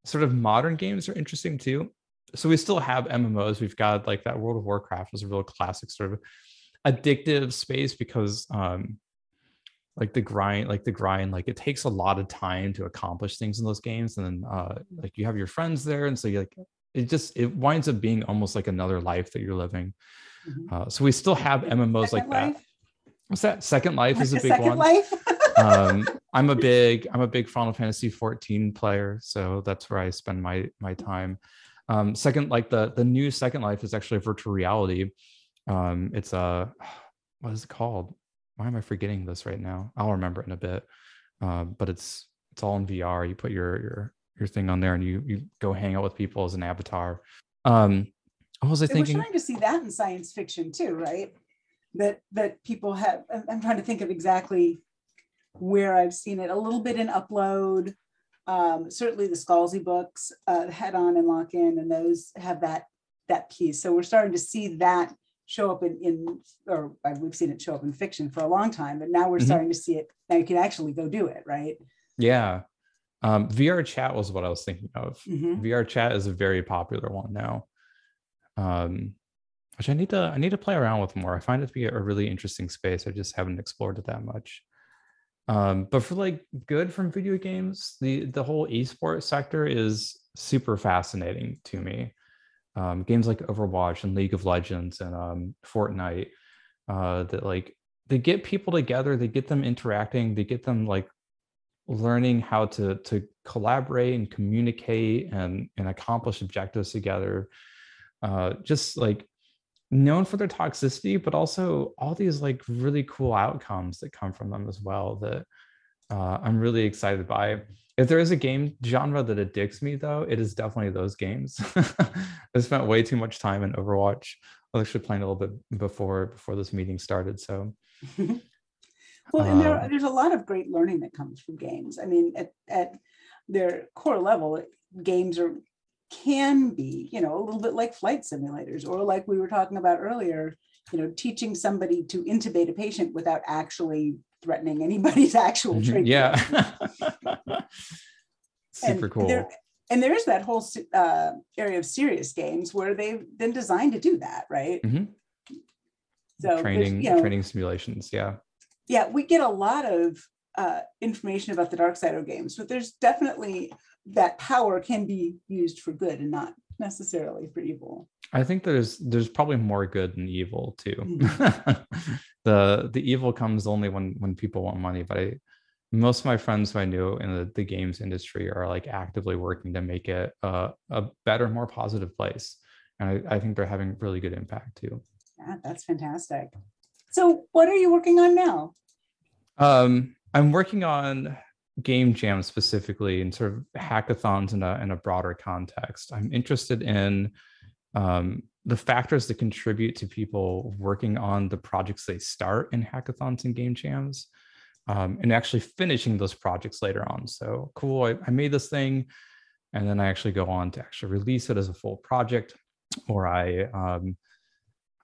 S2: sort of modern games are interesting too so we still have MMOs. We've got like that World of Warcraft was a real classic sort of addictive space because um like the grind like the grind like it takes a lot of time to accomplish things in those games. And then uh like you have your friends there. And so you like it just it winds up being almost like another life that you're living. Mm-hmm. uh, so we still have mmos second like life? that. what's that? Second life is a big one. Um i'm a big i'm a big final fantasy 14 player. So that's where i spend my my time um, second, like the the new Second Life is actually virtual reality. Um, it's a what is it called? Why am I forgetting this right now? I'll remember it in a bit. Uh, but it's it's all in VR. You put your your your thing on there and you you go hang out with people as an avatar. Um, what was I thinking?
S1: We're trying to see that in science fiction too, right? That that people have. I'm trying to think of exactly where I've seen it. A little bit in Upload, um, certainly the Scalzi books, uh, Head On and Lock In, and those have that that piece. So we're starting to see that show up in, in or we've seen it show up in fiction for a long time, but now we're mm-hmm. starting to see it. Now you can actually go do it, right?
S2: Yeah. Um, VR chat was what I was thinking of.
S1: Mhm.
S2: VR chat is a very popular one now. Um, which I need to I need to play around with more. I find it to be a really interesting space. I just haven't explored it that much. Um, but for like good from video games, the the whole esports sector is super fascinating to me. Um, games like Overwatch and League of Legends and um, Fortnite uh, that like they get people together, they get them interacting, they get them like learning how to to collaborate and communicate and and accomplish objectives together. Uh, just like known for their toxicity, but also all these like really cool outcomes that come from them as well that uh, I'm really excited by. If there is a game genre that addicts me, though, it is definitely those games. I spent way too much time in Overwatch. I was actually playing a little bit before before this meeting started. So
S1: Well, and there,
S2: Um,
S1: there's a lot of great learning that comes from games. I mean, at, at their core level, games are can be, you know, a little bit like flight simulators, or like we were talking about earlier, you know, teaching somebody to intubate a patient without actually threatening anybody's actual trachea.
S2: yeah,
S1: And
S2: super cool.
S1: There, and there is that whole uh, area of serious games where they've been designed to do that, right?
S2: Mhm.
S1: So
S2: training
S1: you know,
S2: training simulations. Yeah.
S1: yeah, we get a lot of uh, information about the dark side of games, but there's definitely that power can be used for good and not necessarily for evil.
S2: I think there's there's probably more good than evil too.
S1: Mhm.
S2: the the evil comes only when when people want money. But I most of my friends who I knew in the, the games industry are like actively working to make it a, a better, more positive place. And I, I think they're having really good impact too.
S1: Yeah, that's fantastic. So, what are you working on now?
S2: Um, I'm working on game jams specifically and sort of hackathons in a in a broader context. I'm interested in um, the factors that contribute to people working on the projects they start in hackathons and game jams, um, and actually finishing those projects later on. So cool, I, I made this thing, and then I actually go on to actually release it as a full project, or I um,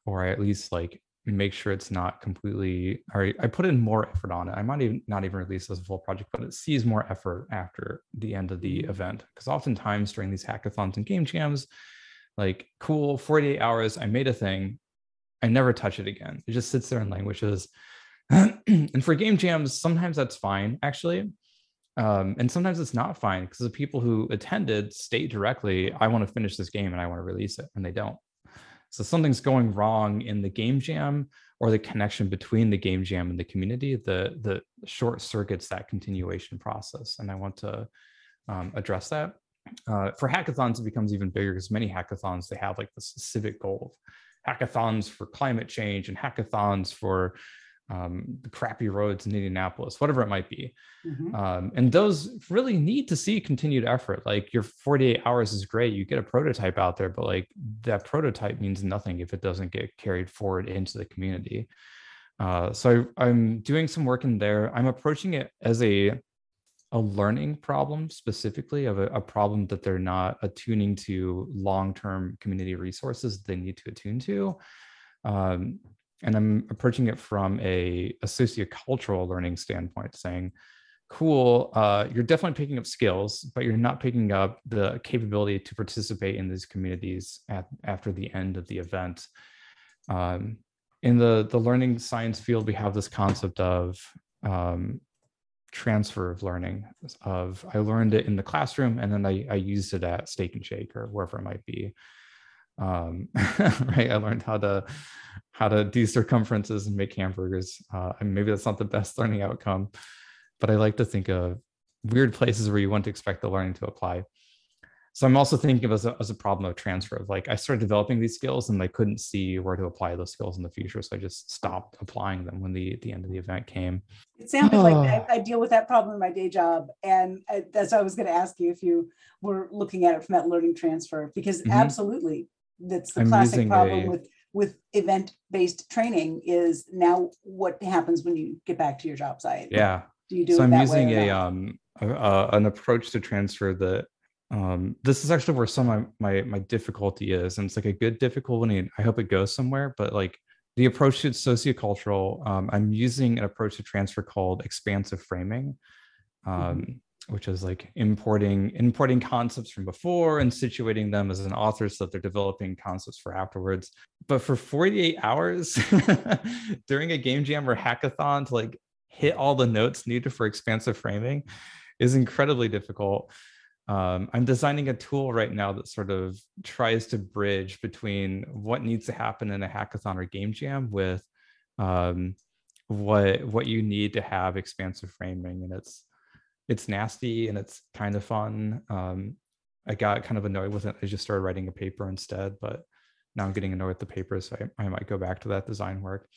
S2: or I at least like make sure it's not completely or I put in more effort on it. I might even not even release as a full project, but it sees more effort after the end of the event. Because oftentimes during these hackathons and game jams, like cool, 48 hours, I made a thing, I never touch it again. It just sits there and languishes. and for game jams, sometimes that's fine, actually. Um, and sometimes it's not fine because the people who attended state directly, I want to finish this game and I want to release it, and they don't. So something's going wrong in the game jam or the connection between the game jam and the community, the the short circuits that continuation process. And I want to um, address that. Uh, for hackathons, it becomes even bigger because many hackathons they have like this civic goal of hackathons for climate change and hackathons for um, the crappy roads in Indianapolis, whatever it might be.
S1: Mhm.
S2: Um, and those really need to see continued effort. Like your 48 hours is great. You get a prototype out there, but like that prototype means nothing if it doesn't get carried forward into the community. Uh, so I, I'm doing some work in there. I'm approaching it as a a learning problem specifically of a, a problem that they're not attuning to long-term community resources they need to attune to. Um, and I'm approaching it from a, a sociocultural learning standpoint, saying, cool, uh, you're definitely picking up skills, but you're not picking up the capability to participate in these communities at, after the end of the event. Um, in the, the learning science field, we have this concept of um, transfer of learning of I learned it in the classroom and then I, I used it at Steak 'n Shake or wherever it might be. Um, right. I learned how to how to do circumferences and make hamburgers. Uh, and maybe that's not the best learning outcome, but I like to think of weird places where you wouldn't expect the learning to apply. So I'm also thinking of as a, as a problem of transfer of like I started developing these skills and I couldn't see where to apply those skills in the future. So I just stopped applying them when the, the end of the event came.
S1: It sounded like
S2: Oh.
S1: I, I deal with that problem in my day job. And I, that's why I was going to ask you if you were looking at it from that learning transfer, because
S2: Mhm.
S1: absolutely, that's the
S2: I'm
S1: classic problem
S2: a-
S1: with with event-based training is now what happens when you get back to your job site.
S2: Yeah.
S1: Do you do
S2: so
S1: it
S2: I'm using a um an approach to transfer that um this is actually where some of my my difficulty is and it's like a good difficulty I hope it goes somewhere but like the approach to sociocultural um, I'm using an approach to transfer called expansive framing um which is like importing importing concepts from before and situating them as an author so that they're developing concepts for afterwards. But for 48 hours during a game jam or hackathon to like hit all the notes needed for expansive framing is incredibly difficult. Um, I'm designing a tool right now that sort of tries to bridge between what needs to happen in a hackathon or game jam with um, what what you need to have expansive framing, and it's it's nasty and it's kind of fun. Um, I got kind of annoyed with it. I just started writing a paper instead, but now I'm getting annoyed with the paper, so I, I might go back to that design work.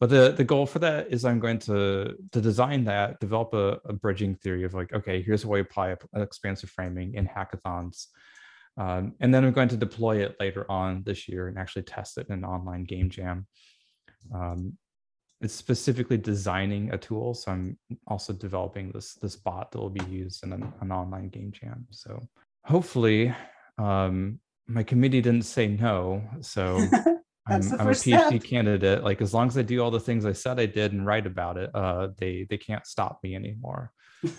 S2: But the the goal for that is I'm going to to design that, develop a, a bridging theory of like, okay, here's a way to apply expansive framing in hackathons. Um, and then I'm going to deploy it later on this year and actually test it in an online game jam. Um, it's specifically designing a tool. So I'm also developing this this bot that will be used in an, an online game jam. So hopefully, um, my committee didn't say no. So I'm, I'm a PhD step. candidate. Like as long as I do all the things I said I did and write about it, uh, they they can't stop me anymore.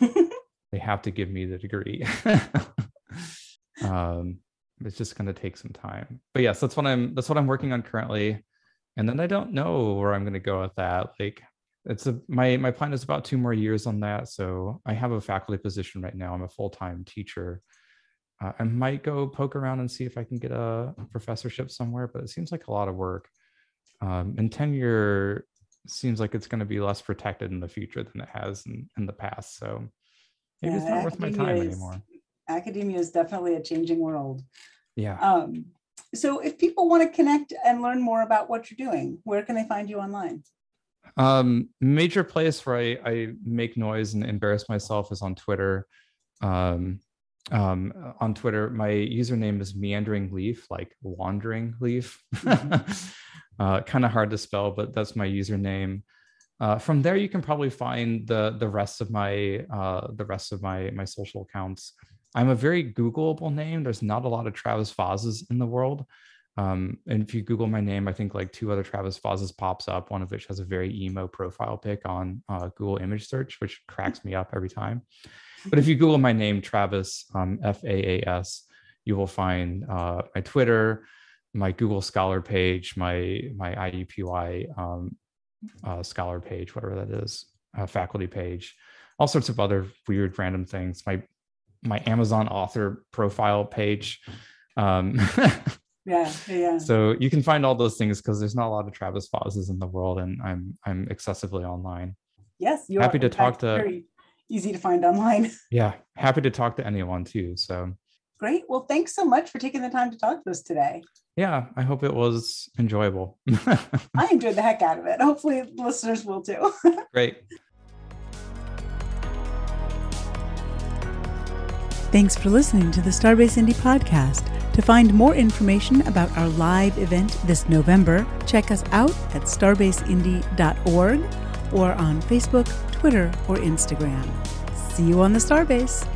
S2: they have to give me the degree. um, it's just going to take some time. But yes, that's what I'm that's what I'm working on currently and then I don't know where I'm going to go with that. Like it's a my my plan is about two more years on that. So I have a faculty position right now. I'm a full time teacher. Uh, I might go poke around and see if I can get a professorship somewhere, but it seems like a lot of work. Um, and tenure seems like it's going to be less protected in the future than it has in, in the past. So maybe yeah, it's not worth my time is, anymore.
S1: Academia is definitely a changing world.
S2: Yeah.
S1: Um, so if people want to connect and learn more about what you're doing, where can they find you online?
S2: Um, major place where I, I make noise and embarrass myself is on Twitter. Um, um, on Twitter, my username is meandering leaf, like wandering leaf. Mm-hmm. uh, kind of hard to spell, but that's my username. Uh, from there, you can probably find the the rest of my uh, the rest of my my social accounts. I'm a very Googleable name. There's not a lot of Travis Faases in the world. Um, and if you Google my name, I think like two other Travis Faases pops up, one of which has a very emo profile pic on uh, Google image search, which cracks me up every time. But if you Google my name, Travis, um, F A A S, you will find uh, my Twitter, my Google Scholar page, my, my IUPUI um, uh, Scholar page, whatever that is, uh, faculty page, all sorts of other weird random things. My my Amazon author profile page. Um,
S1: yeah, yeah.
S2: So you can find all those things because there's not a lot of Travis Faases in the world, and I'm I'm excessively online.
S1: Yes,
S2: you're happy to talk to. Very
S1: easy to find online.
S2: Yeah, happy to talk to anyone too. So
S1: great. Well, thanks so much for taking the time to talk to us today.
S2: Yeah, I hope it was enjoyable.
S1: I enjoyed the heck out of it. Hopefully, listeners will too.
S2: Great.
S1: Thanks for listening to the Starbase Indy podcast. To find more information about our live event this November, check us out at starbaseindy.org or on Facebook, Twitter, or Instagram. See you on the Starbase.